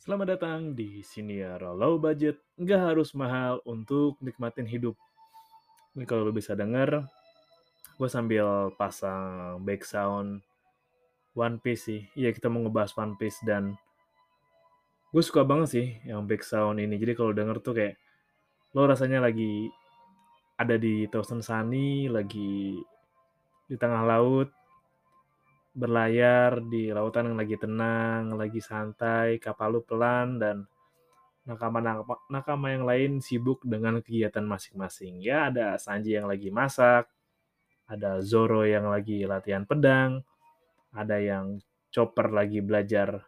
Selamat datang di Siniar Low Budget, nggak harus mahal untuk nikmatin hidup. Ini kalau lo bisa denger, gue sambil pasang back sound One Piece sih. Iya kita mau ngebahas One Piece dan gue suka banget sih yang back sound ini. Jadi kalau denger tuh kayak lo rasanya lagi ada di Thousand Sunny, lagi di tengah laut, berlayar di lautan yang lagi tenang, lagi santai, kapal lu pelan, dan nakama-nakama nakama yang lain sibuk dengan kegiatan masing-masing. Ya, ada Sanji yang lagi masak, ada Zoro yang lagi latihan pedang, ada yang Chopper lagi belajar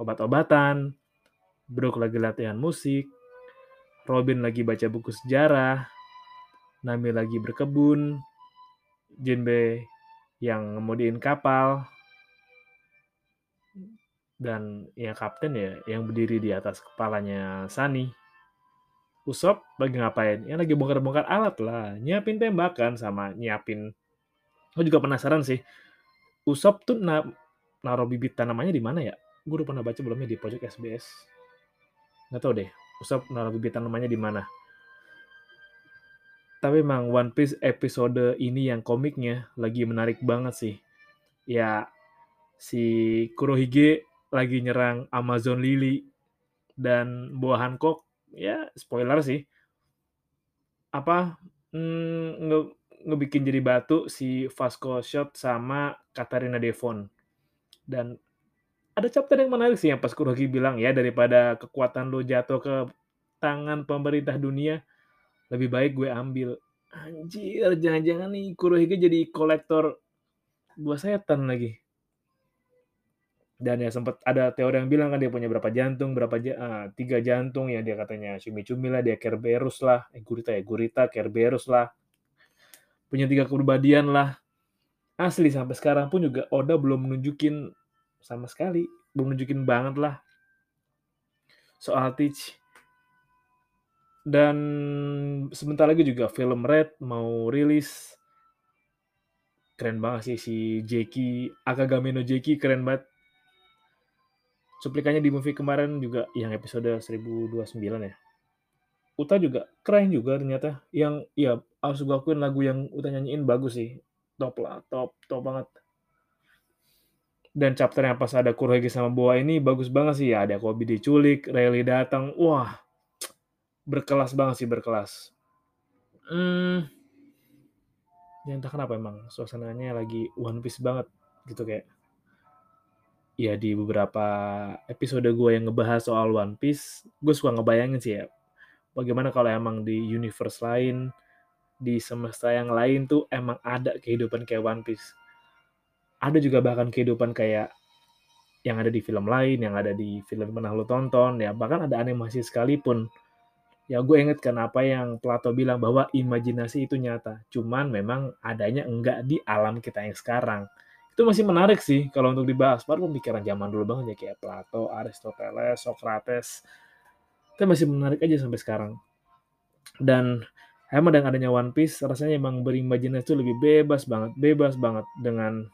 obat-obatan, Brook lagi latihan musik, Robin lagi baca buku sejarah, Nami lagi berkebun, Jinbe yang ngemudiin kapal, dan ya kapten ya yang berdiri di atas kepalanya Sunny. Usop lagi ngapain? Ya lagi bongkar-bongkar alat lah, nyiapin tembakan sama nyiapin. Gue juga penasaran sih. Usop tuh na naruh bibit tanamannya di mana ya? Gue udah pernah baca belumnya di pojok SBS. Nggak tahu deh. Usop naruh bibit tanamannya di mana? Tapi emang One Piece episode ini yang komiknya lagi menarik banget sih. Ya, si Kurohige lagi nyerang Amazon Lily dan Boa Hancock, ya spoiler sih. Apa, mm, nge ngebikin jadi batu si Vasco Shot sama Katarina Devon. Dan ada chapter yang menarik sih yang pas Kurohige bilang, ya daripada kekuatan lo jatuh ke tangan pemerintah dunia, lebih baik gue ambil. Anjir, jangan-jangan nih Kurohige jadi kolektor buah setan lagi. Dan ya sempat ada teori yang bilang kan dia punya berapa jantung, berapa ja uh, tiga jantung ya dia katanya cumi-cumi lah, dia Kerberos lah, eh Gurita ya, Gurita, Kerberos lah. Punya tiga kepribadian lah. Asli sampai sekarang pun juga Oda belum menunjukin sama sekali, belum nunjukin banget lah soal Teach dan sebentar lagi juga film Red mau rilis. Keren banget sih si Jeki, Akagame no Jeki keren banget. Cuplikannya di movie kemarin juga yang episode 1029 ya. Uta juga keren juga ternyata. Yang ya harus gue akuin lagu yang Uta nyanyiin bagus sih. Top lah, top, top banget. Dan chapter yang pas ada Kurohige sama Boa ini bagus banget sih ya. Ada Kobe diculik, Rayleigh datang. Wah, berkelas banget sih berkelas. Hmm, ya entah kenapa emang suasananya lagi One Piece banget gitu kayak. Ya di beberapa episode gue yang ngebahas soal One Piece, gue suka ngebayangin sih ya. Bagaimana kalau emang di universe lain, di semesta yang lain tuh emang ada kehidupan kayak One Piece. Ada juga bahkan kehidupan kayak yang ada di film lain, yang ada di film pernah lo tonton, ya bahkan ada animasi sekalipun ya gue inget kan apa yang Plato bilang bahwa imajinasi itu nyata. Cuman memang adanya enggak di alam kita yang sekarang. Itu masih menarik sih kalau untuk dibahas. Baru pemikiran zaman dulu banget ya kayak Plato, Aristoteles, Socrates. Itu masih menarik aja sampai sekarang. Dan emang dengan adanya One Piece rasanya emang berimajinasi itu lebih bebas banget, bebas banget dengan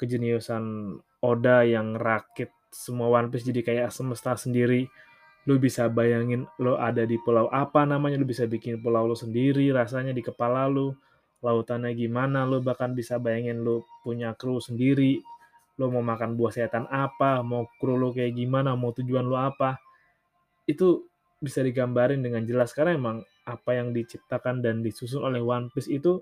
kejeniusan Oda yang rakit semua One Piece jadi kayak semesta sendiri lu bisa bayangin lu ada di pulau apa namanya, lu bisa bikin pulau lu sendiri rasanya di kepala lu, lautannya gimana, lu bahkan bisa bayangin lu punya kru sendiri, lu mau makan buah setan apa, mau kru lu kayak gimana, mau tujuan lu apa. Itu bisa digambarin dengan jelas karena emang apa yang diciptakan dan disusun oleh One Piece itu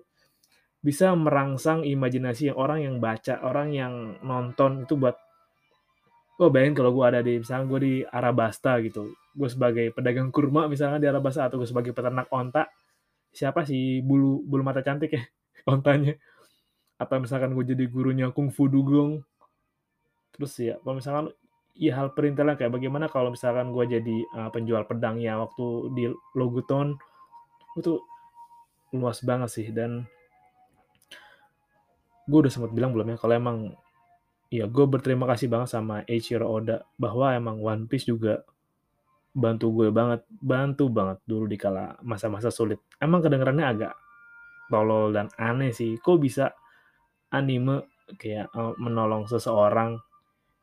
bisa merangsang imajinasi yang orang yang baca, orang yang nonton itu buat oh bayangin kalau gue ada di misalnya gue di Arabasta gitu gue sebagai pedagang kurma misalnya di Arabasta atau gue sebagai peternak onta siapa sih bulu bulu mata cantik ya ontanya? Atau misalkan gue jadi gurunya kungfu dugong. Terus ya kalau misalkan ya hal perintilan kayak bagaimana kalau misalkan gue jadi uh, penjual pedang ya waktu di Loguton itu luas banget sih. Dan gue udah sempat bilang belum ya kalau emang ya gue berterima kasih banget sama Eiichiro Oda bahwa emang One Piece juga bantu gue banget, bantu banget dulu di kala masa-masa sulit. Emang kedengarannya agak tolol dan aneh sih. Kok bisa anime kayak uh, menolong seseorang?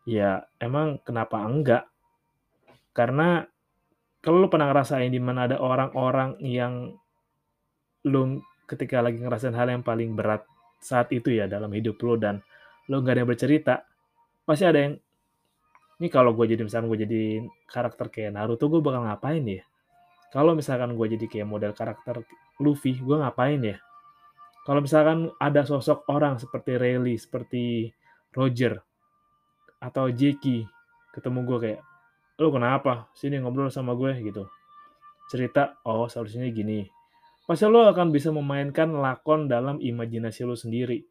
Ya emang kenapa enggak? Karena kalau lu pernah ngerasain di mana ada orang-orang yang lu ketika lagi ngerasain hal yang paling berat saat itu ya dalam hidup lu dan lu nggak ada yang bercerita, pasti ada yang ini kalau gue jadi misalkan gue jadi karakter kayak Naruto gue bakal ngapain ya? Kalau misalkan gue jadi kayak model karakter Luffy, gue ngapain ya? Kalau misalkan ada sosok orang seperti Rayleigh, seperti Roger, atau Jackie, ketemu gue kayak, lu kenapa? Sini ngobrol sama gue gitu. Cerita, oh seharusnya gini. Pasti lo akan bisa memainkan lakon dalam imajinasi lo sendiri.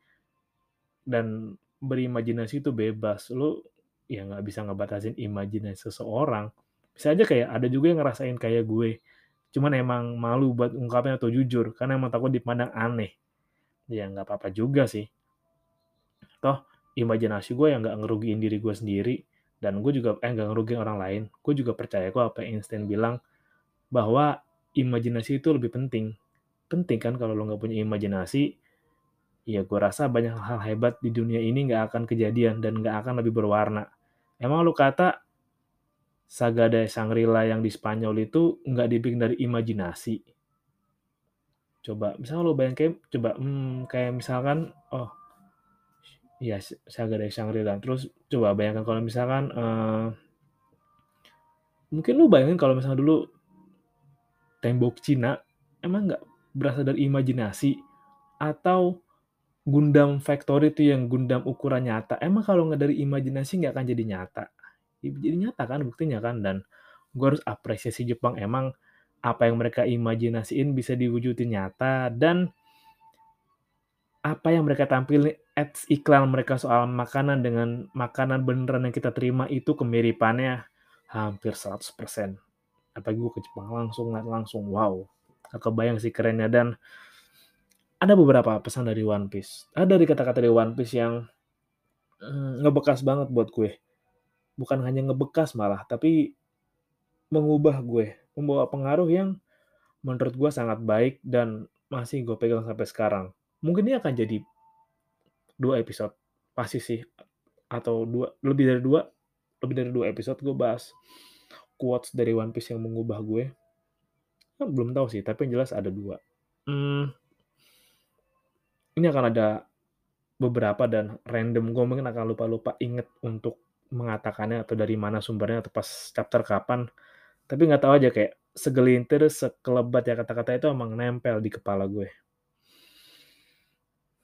Dan berimajinasi itu bebas. Lo ya nggak bisa ngebatasin imajinasi seseorang. Bisa aja kayak ada juga yang ngerasain kayak gue. Cuman emang malu buat ungkapnya atau jujur. Karena emang takut dipandang aneh ya nggak apa-apa juga sih. Toh imajinasi gue yang nggak ngerugiin diri gue sendiri dan gue juga eh nggak ngerugiin orang lain. Gue juga percaya kok apa yang Einstein bilang bahwa imajinasi itu lebih penting. Penting kan kalau lo nggak punya imajinasi, ya gue rasa banyak hal hebat di dunia ini nggak akan kejadian dan nggak akan lebih berwarna. Emang lo kata Saga de Shangri-La yang di Spanyol itu nggak dibikin dari imajinasi? Coba, misalnya lo bayangin kayak, coba, hmm, kayak misalkan, oh, iya, Saga dari Shangri-La. Terus coba bayangkan kalau misalkan, uh, mungkin lo bayangin kalau misalnya dulu tembok Cina emang nggak berasal dari imajinasi atau Gundam Factory itu yang Gundam ukuran nyata. Emang kalau nggak dari imajinasi nggak akan jadi nyata. Jadi nyata kan buktinya kan dan gue harus apresiasi Jepang emang apa yang mereka imajinasiin bisa diwujudin nyata dan apa yang mereka tampilin ads iklan mereka soal makanan dengan makanan beneran yang kita terima itu kemiripannya hampir 100%. Apalagi gue ke Jepang langsung langsung wow. Kebayang sih kerennya dan ada beberapa pesan dari One Piece. Ada dari kata-kata dari One Piece yang mm, ngebekas banget buat gue. Bukan hanya ngebekas malah, tapi mengubah gue membawa pengaruh yang menurut gue sangat baik dan masih gue pegang sampai sekarang. Mungkin ini akan jadi dua episode pasti sih atau dua lebih dari dua lebih dari dua episode gue bahas quotes dari One Piece yang mengubah gue. Belum tahu sih, tapi yang jelas ada dua. Hmm, ini akan ada beberapa dan random gue mungkin akan lupa-lupa inget untuk mengatakannya atau dari mana sumbernya atau pas chapter kapan tapi nggak tahu aja kayak segelintir, sekelebat ya kata-kata itu emang nempel di kepala gue.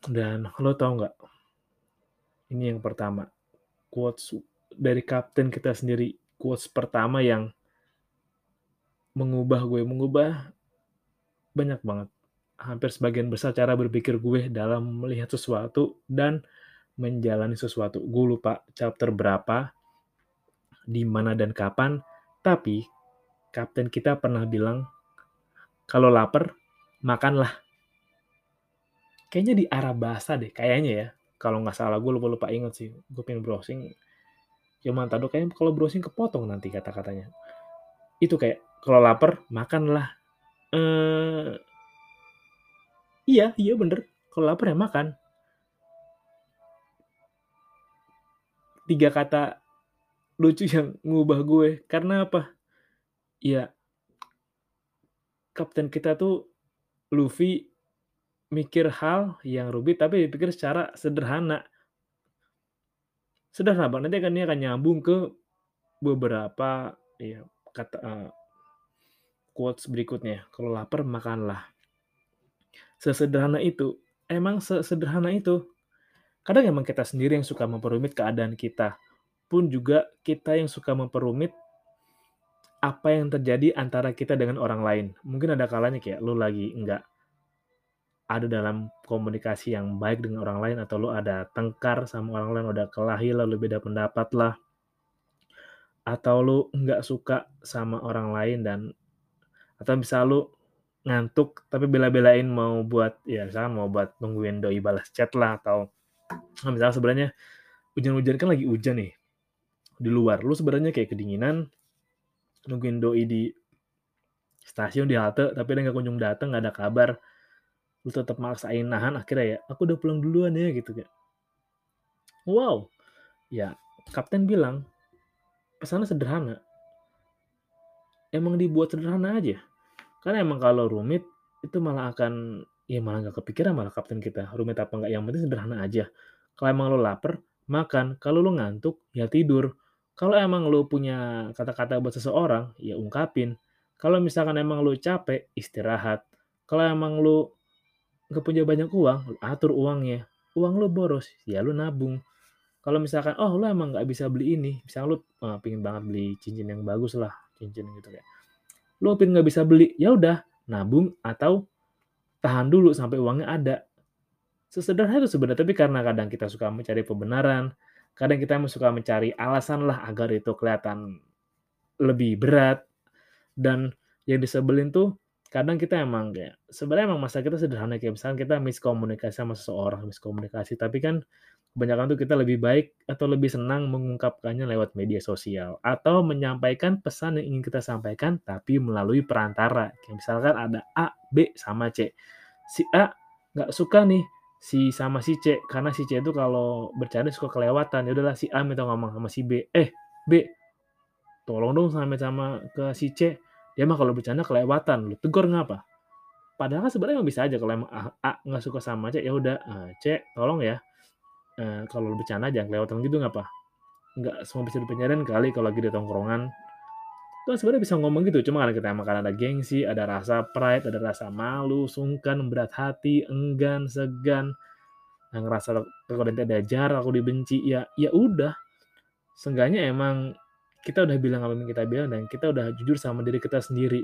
Dan lo tau nggak? Ini yang pertama. Quotes dari kapten kita sendiri. Quotes pertama yang mengubah gue. Mengubah banyak banget. Hampir sebagian besar cara berpikir gue dalam melihat sesuatu dan menjalani sesuatu. Gue lupa chapter berapa, di mana dan kapan, tapi kapten kita pernah bilang, kalau lapar, makanlah. Kayaknya di arah bahasa deh, kayaknya ya. Kalau nggak salah, gue lupa-lupa inget sih. Gue pengen browsing. Ya mantap kayaknya kalau browsing kepotong nanti kata-katanya. Itu kayak, kalau lapar, makanlah. Eh, iya, iya bener. Kalau lapar ya makan. Tiga kata lucu yang ngubah gue. Karena apa? Iya. Kapten kita tuh Luffy mikir hal yang rumit tapi dipikir secara sederhana. Sederhana banget, nanti akan ini akan nyambung ke beberapa ya kata uh, quotes berikutnya. Kalau lapar makanlah. Sesederhana itu, emang sesederhana itu. Kadang emang kita sendiri yang suka memperumit keadaan kita. Pun juga kita yang suka memperumit apa yang terjadi antara kita dengan orang lain. Mungkin ada kalanya kayak lu lagi enggak ada dalam komunikasi yang baik dengan orang lain atau lu ada tengkar sama orang lain, udah kelahi lah, lu beda pendapat lah. Atau lu enggak suka sama orang lain dan atau bisa lu ngantuk tapi bela-belain mau buat ya misalkan mau buat nungguin doi balas chat lah atau nah misalnya sebenarnya hujan-hujan kan lagi hujan nih di luar. Lu sebenarnya kayak kedinginan nungguin doi di stasiun di halte tapi dia nggak kunjung datang nggak ada kabar lu tetap maksain nahan akhirnya ya aku udah pulang duluan ya gitu kayak. Wow. Ya kapten bilang pesannya sederhana. Emang dibuat sederhana aja. Karena emang kalau rumit, itu malah akan ya malah nggak kepikiran malah kapten kita, rumit apa enggak, yang penting sederhana aja. Kalau emang lu lapar, makan, kalau lu ngantuk, ya tidur. Kalau emang lu punya kata-kata buat seseorang, ya ungkapin. Kalau misalkan emang lu capek, istirahat. Kalau emang lu nggak punya banyak uang, atur uangnya. Uang lu boros, ya lu nabung. Kalau misalkan, oh lu emang nggak bisa beli ini, misalnya lu uh, pingin banget beli cincin yang bagus lah, cincin gitu kayak. Lu pingin nggak bisa beli, ya udah nabung atau tahan dulu sampai uangnya ada. Sesederhana itu sebenarnya, tapi karena kadang kita suka mencari pembenaran, kadang kita suka mencari alasan lah agar itu kelihatan lebih berat, dan yang disebelin tuh kadang kita emang kayak sebenarnya emang masa kita sederhana. Kayak misalkan kita miskomunikasi sama seseorang, miskomunikasi, tapi kan kebanyakan tuh kita lebih baik atau lebih senang mengungkapkannya lewat media sosial atau menyampaikan pesan yang ingin kita sampaikan tapi melalui perantara. Kayak misalkan ada A, B sama C. Si A nggak suka nih si sama si C karena si C itu kalau bercanda suka kelewatan. Ya udahlah si A minta ngomong sama si B. Eh, B, tolong dong sampai sama ke si C. Dia mah kalau bercanda kelewatan. Lu tegur ngapa? Padahal kan sebenarnya bisa aja kalau emang A, nggak suka sama C, ya udah C, tolong ya eh, kalau bercanda jangan kelewatan gitu nggak apa. Nggak semua bisa dipenjarain kali kalau lagi di tongkrongan. Tuh sebenarnya bisa ngomong gitu cuma karena kita makan ada gengsi ada rasa pride ada rasa malu sungkan berat hati enggan segan. Yang ngerasa kalau nanti ada jarak aku dibenci ya ya udah. Seenggaknya emang kita udah bilang apa yang kita bilang dan kita udah jujur sama diri kita sendiri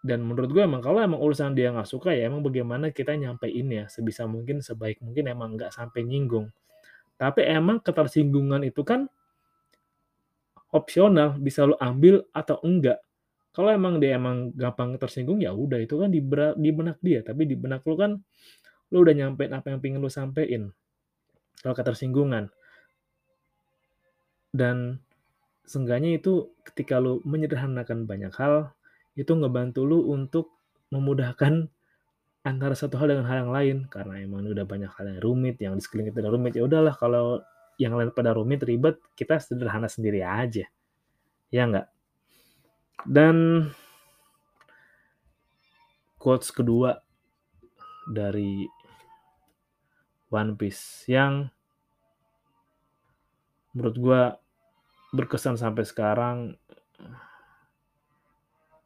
dan menurut gue emang kalau emang urusan dia nggak suka ya emang bagaimana kita nyampein ya sebisa mungkin sebaik mungkin emang nggak sampai nyinggung. Tapi emang ketersinggungan itu kan opsional bisa lo ambil atau enggak. Kalau emang dia emang gampang tersinggung ya udah itu kan di, di benak dia. Tapi di benak lo kan lo udah nyampein apa yang pengen lo sampein. Kalau ketersinggungan. Dan seenggaknya itu ketika lo menyederhanakan banyak hal itu ngebantu lu untuk memudahkan antara satu hal dengan hal yang lain. Karena emang udah banyak hal yang rumit yang di sekeliling kita rumit ya udahlah kalau yang lain pada rumit ribet kita sederhana sendiri aja. Ya enggak dan quotes kedua dari One Piece yang menurut gue berkesan sampai sekarang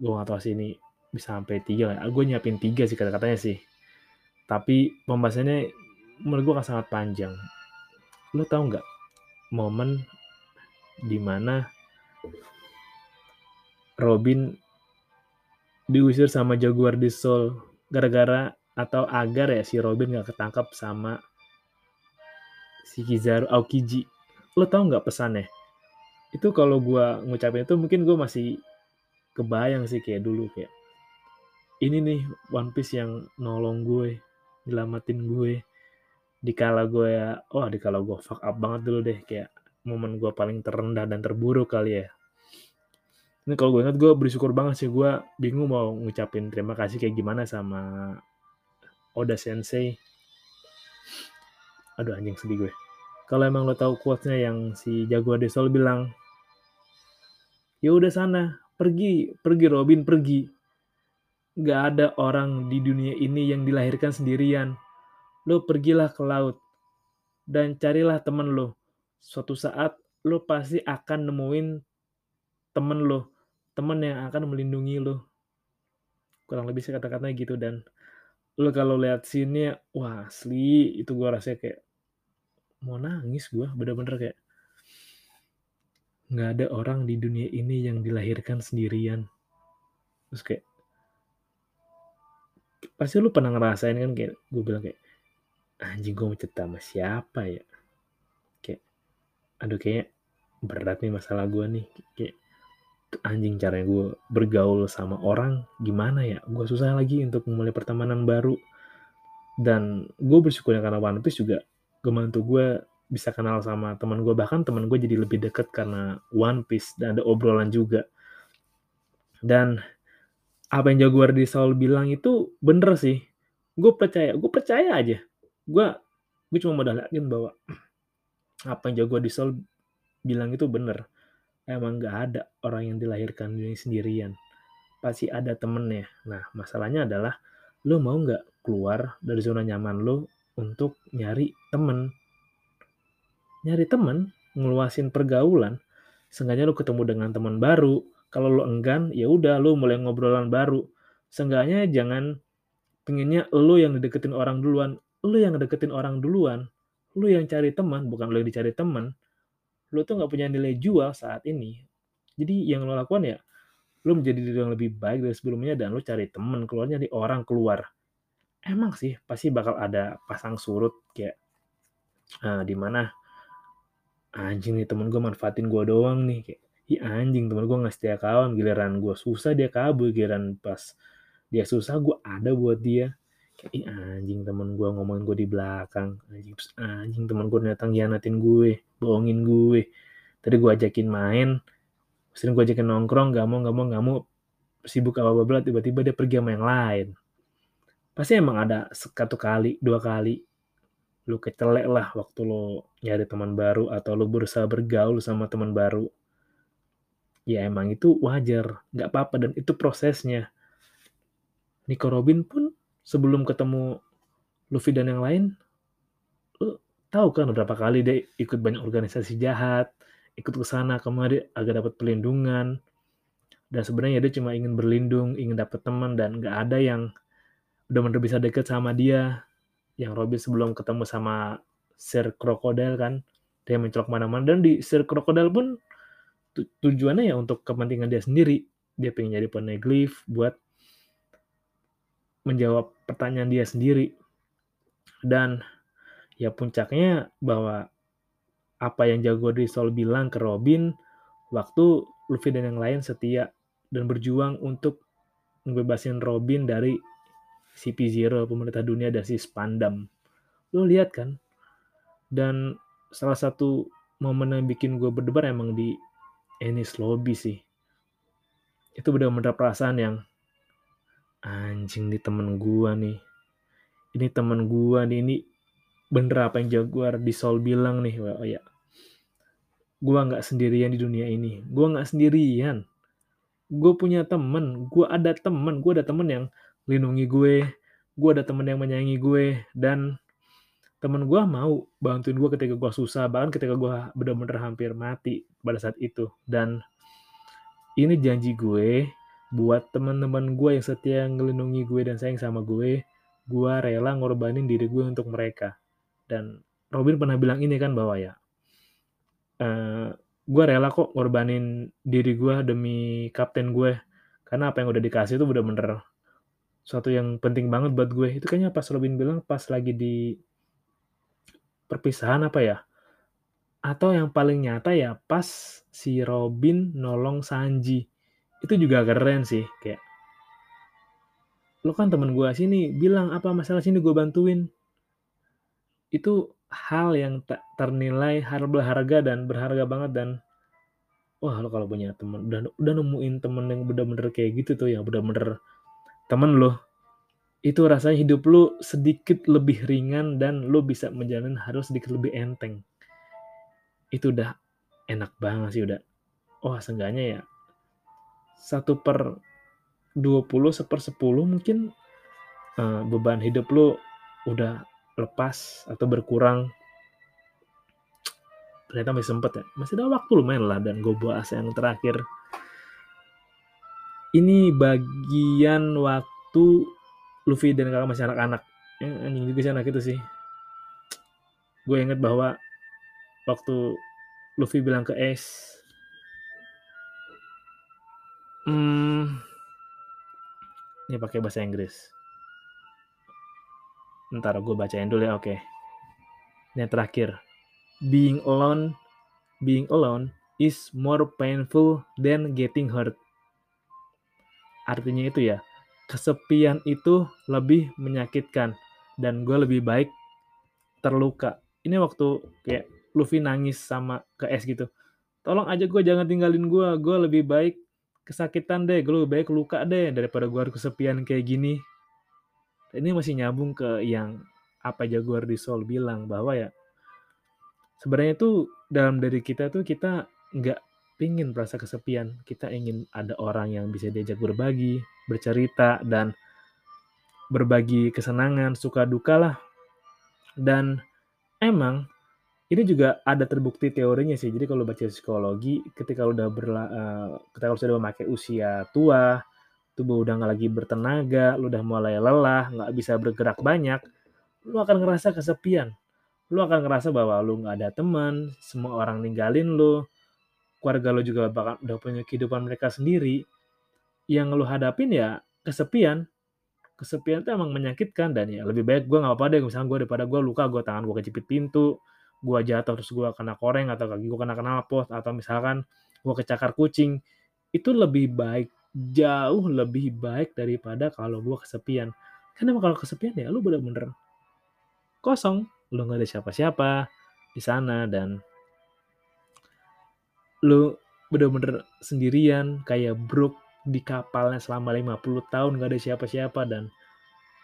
gue gak tahu sih ini bisa sampai tiga ya. Gue nyiapin tiga sih kata-katanya sih. Tapi pembahasannya menurut gue akan sangat panjang. Lo tau nggak momen di mana Robin diusir sama Jaguar di Soul gara-gara atau agar ya si Robin nggak ketangkap sama si Kizaru Aokiji. Lo tau nggak pesannya? Itu kalau gue ngucapin itu mungkin gue masih kebayang sih kayak dulu kayak ini nih One Piece yang nolong gue, nyelamatin gue. Dikala gue ya, oh dikala gue fuck up banget dulu deh kayak momen gue paling terendah dan terburuk kali ya. Ini kalau gue ingat gue bersyukur banget sih gue bingung mau ngucapin terima kasih kayak gimana sama Oda Sensei. Aduh anjing sedih gue. Kalau emang lo tahu quotes-nya yang si Jaguar de Sol bilang, ya udah sana, Pergi, pergi Robin, pergi. Gak ada orang di dunia ini yang dilahirkan sendirian. Lo pergilah ke laut dan carilah temen lo. Suatu saat lo pasti akan nemuin temen lo, temen yang akan melindungi lo. Kurang lebih sih kata-katanya gitu dan lo kalau lihat sini wah asli itu gue rasa kayak mau nangis gue bener-bener kayak nggak ada orang di dunia ini yang dilahirkan sendirian. Terus kayak pasti lu pernah ngerasain kan kayak gue bilang kayak anjing gue mau cerita sama siapa ya? Kayak aduh kayak berat nih masalah gue nih. Kayak anjing caranya gue bergaul sama orang gimana ya? Gue susah lagi untuk memulai pertemanan baru. Dan gue bersyukurnya karena One Piece juga ngebantu gue bisa kenal sama teman gue bahkan teman gue jadi lebih deket karena One Piece dan ada obrolan juga dan apa yang Jaguar di Saul bilang itu bener sih gue percaya gue percaya aja gue gue cuma modal yakin bahwa apa yang Jaguar di Saul bilang itu bener emang nggak ada orang yang dilahirkan dunia sendirian. Pasti ada temennya. Nah, masalahnya adalah lu mau nggak keluar dari zona nyaman lu untuk nyari temen. Nyari temen, ngeluasin pergaulan, seenggaknya lu ketemu dengan teman baru. Kalau lu enggan, ya udah lu mulai ngobrolan baru. Seenggaknya jangan pengennya lu yang deketin orang duluan. Lu yang deketin orang duluan. Lu yang cari teman, bukan lu yang dicari teman. Lu tuh nggak punya nilai jual saat ini. Jadi yang lu lakukan ya, lu menjadi diri yang lebih baik dari sebelumnya dan lu cari temen, keluar nyari orang keluar. Emang sih, pasti bakal ada pasang surut kayak uh, di mana anjing nih temen gue manfaatin gue doang nih kayak Ih anjing temen gue nggak setia kawan giliran gue susah dia kabur giliran pas dia susah gue ada buat dia. Kayak Ih anjing temen gue ngomongin gue di belakang. Anjing anjing temen gue datang hianatin gue bohongin gue. Tadi gue ajakin main sering gue ajakin nongkrong gak mau gak mau gak mau sibuk apa apa tiba-tiba dia pergi sama yang lain. Pasti emang ada satu kali dua kali lu kecelek lah waktu lo nyari teman baru atau lu berusaha bergaul sama teman baru. Ya emang itu wajar nggak apa-apa dan itu prosesnya. Nico Robin pun sebelum ketemu Luffy dan yang lain lu tahu kan berapa kali dia ikut banyak organisasi jahat ikut ke sana kemari agar dapat pelindungan dan sebenarnya dia cuma ingin berlindung ingin dapat teman dan nggak ada yang udah bener bisa deket sama dia yang Robin sebelum ketemu sama Sir Crocodile kan dia mencolok mana-mana. Dan di Sir Crocodile pun tu tujuannya ya untuk kepentingan dia sendiri. Dia pengen jadi poneglyph buat menjawab pertanyaan dia sendiri. Dan ya puncaknya bahwa apa yang Jaguar di Sol bilang ke Robin waktu Luffy dan yang lain setia dan berjuang untuk ngebebasin Robin dari CP0 pemerintah dunia dan si Spandam. Lo lihat kan? Dan salah satu momen yang bikin gue berdebar emang di Ennis Lobby sih. Itu benar-benar perasaan yang anjing nih temen gue nih. Ini temen gue nih ini bener apa yang Jaguar di Sol bilang nih. Oh ya. Gue nggak sendirian di dunia ini. Gue nggak sendirian. Gue punya temen. Gue ada temen. Gue ada temen yang lindungi gue gue ada temen yang menyayangi gue dan temen gue mau bantuin gue ketika gue susah bahkan ketika gue bener-bener hampir mati pada saat itu. Dan ini janji gue buat teman-teman gue yang setia ngelindungi gue dan sayang sama gue gue rela ngorbanin diri gue untuk mereka. Dan Robin pernah bilang ini kan bahwa ya uh, gue rela kok ngorbanin diri gue demi kapten gue. Karena apa yang udah dikasih itu bener-bener suatu yang penting banget buat gue. Itu kayaknya pas Robin bilang pas lagi di perpisahan apa ya? Atau yang paling nyata ya pas si Robin nolong Sanji. Itu juga keren sih kayak lo kan temen gue sini bilang apa masalah sini gue bantuin. Itu hal yang tak ternilai hal berharga dan berharga banget dan wah lo kalau punya temen udah udah nemuin temen yang bener-bener kayak gitu tuh yang bener-bener temen lo itu rasanya hidup lu sedikit lebih ringan dan lu bisa menjalani harus sedikit lebih enteng. Itu udah enak banget sih udah. Wah, seenggaknya ya satu per 20 seper 10 mungkin uh, beban hidup lu udah lepas atau berkurang ternyata masih sempet ya masih ada waktu lumayan lah dan gue bahas yang terakhir ini bagian waktu Luffy dan kakak masih anak-anak. Ya, anjing juga sih anak itu sih. Gue inget bahwa waktu Luffy bilang ke Ace hmm, ini pakai bahasa Inggris. Ntar gue bacain dulu ya oke. Okay. ini yang terakhir being alone being alone is more painful than getting hurt artinya itu ya kesepian itu lebih menyakitkan dan gue lebih baik terluka. Ini waktu kayak Luffy nangis sama ke S gitu. Tolong aja gue jangan tinggalin gue. Gue lebih baik kesakitan deh. Gue lebih baik luka deh daripada gue harus kesepian kayak gini. Ini masih nyambung ke yang apa Jaguar di Soul bilang bahwa ya sebenarnya tuh dalam diri kita tuh kita nggak pingin merasa kesepian, kita ingin ada orang yang bisa diajak berbagi, bercerita, dan berbagi kesenangan, suka duka lah. Dan emang ini juga ada terbukti teorinya sih. Jadi kalau baca psikologi, ketika udah berla, uh, ketika sudah memakai usia tua, tubuh udah nggak lagi bertenaga, lu udah mulai lelah, nggak bisa bergerak banyak, lu akan ngerasa kesepian. Lu akan ngerasa bahwa lu nggak ada teman, semua orang ninggalin lu, keluarga lu juga bakal udah punya kehidupan mereka sendiri. Yang lu hadapin ya kesepian. Kesepian itu emang menyakitkan dan ya lebih baik gue nggak apa-apa deh misalnya gue daripada gue luka gue tangan gue kejepit pintu gue jatuh terus gue kena koreng atau kaki gue kena knalpot atau misalkan gue kecakar kucing itu lebih baik jauh lebih baik daripada kalau gue kesepian karena emang kalau kesepian ya lu bener-bener kosong lu nggak ada siapa-siapa di sana dan lu bener-bener sendirian kayak broke di kapalnya selama 50 tahun gak ada siapa-siapa dan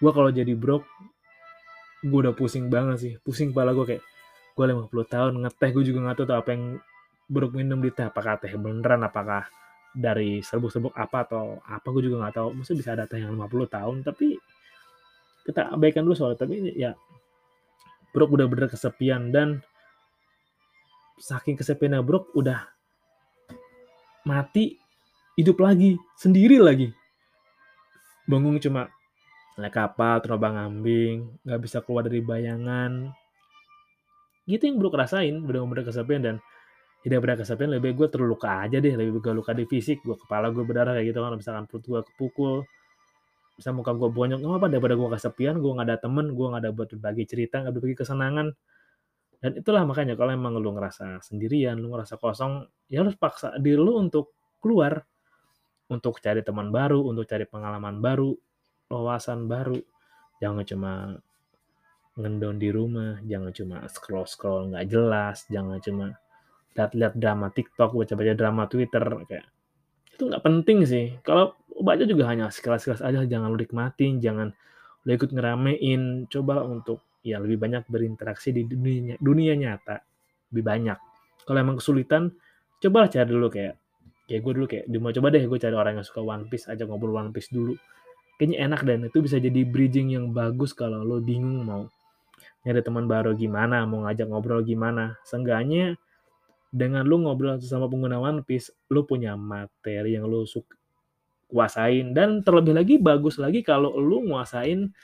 gue kalau jadi broke gue udah pusing banget sih. Pusing kepala gue kayak gue 50 tahun ngeteh gue juga gak tahu tuh apa yang broke minum di teh. Apakah teh beneran apakah dari serbuk-serbuk apa atau apa gue juga nggak tahu. Mesti bisa ada teh yang 50 tahun tapi kita abaikan dulu soalnya. Tapi ya Brok udah bener kesepian dan saking kesepiannya Brok udah mati hidup lagi, sendiri lagi. Bangun cuma naik kapal, terbang ambing, nggak bisa keluar dari bayangan. Gitu yang bro rasain, bener-bener kesepian dan tidak pernah kesepian lebih gue terluka aja deh, lebih gue luka di fisik, gue kepala gue berdarah kayak gitu kan, misalkan perut gue kepukul, bisa muka gue bonyok, nggak apa daripada gue kesepian, gue nggak ada temen, gue nggak ada buat berbagi cerita, nggak berbagi kesenangan, dan itulah makanya kalau emang lu ngerasa sendirian, lu ngerasa kosong, ya lu paksa diri lu untuk keluar, untuk cari teman baru, untuk cari pengalaman baru, wawasan baru. Jangan cuma ngendon di rumah, jangan cuma scroll-scroll nggak jelas, jangan cuma lihat-lihat drama TikTok, baca-baca drama Twitter, kayak itu nggak penting sih. Kalau baca juga hanya sekilas-sekilas aja, jangan lu nikmatin, jangan lu ikut ngeramein, coba untuk ya lebih banyak berinteraksi di dunia, dunia nyata, lebih banyak. Kalau emang kesulitan, coba cari dulu kayak kayak gue dulu kayak mau coba deh gue cari orang yang suka One Piece aja ngobrol One Piece dulu. Kayaknya enak dan itu bisa jadi bridging yang bagus kalau lo bingung mau nyari teman baru gimana mau ngajak ngobrol gimana. Seenggaknya dengan lo ngobrol sama pengguna One Piece lo punya materi yang lo suka kuasain. Dan terlebih lagi bagus lagi kalau lo nguasain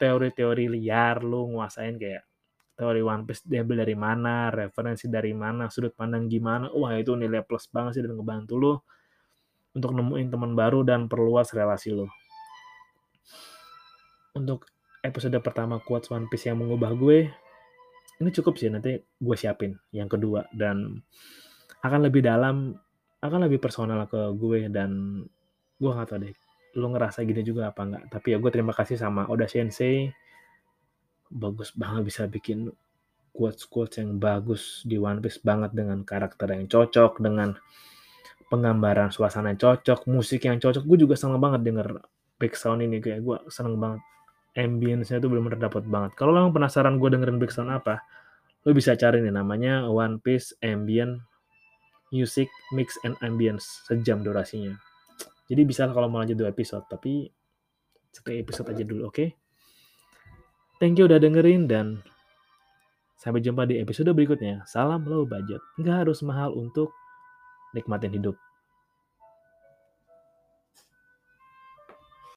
teori-teori liar lo nguasain kayak teori One Piece diambil dari mana, referensi dari mana, sudut pandang gimana, wah itu nilai plus banget sih dan ngebantu lo untuk nemuin teman baru dan perluas relasi lo. Untuk episode pertama quotes One Piece yang mengubah gue, ini cukup sih nanti gue siapin yang kedua dan akan lebih dalam, akan lebih personal ke gue dan gue gak tau deh lo ngerasa gini juga apa enggak. Tapi ya gue terima kasih sama Oda Sensei bagus banget bisa bikin quotes-quotes yang bagus di One Piece banget dengan karakter yang cocok, dengan penggambaran suasana yang cocok, musik yang cocok. Gue juga seneng banget denger back sound ini kayak gue seneng banget. Ambience-nya tuh bener-bener dapet banget. Kalau lo penasaran gue dengerin back sound apa, lo bisa cari nih namanya One Piece Ambient Music Mix and Ambience sejam durasinya. Jadi bisa kalau mau lanjut dua episode, tapi satu episode aja dulu, oke? Okay? Thank you udah dengerin dan sampai jumpa di episode berikutnya. Salam low budget. Nggak harus mahal untuk nikmatin hidup.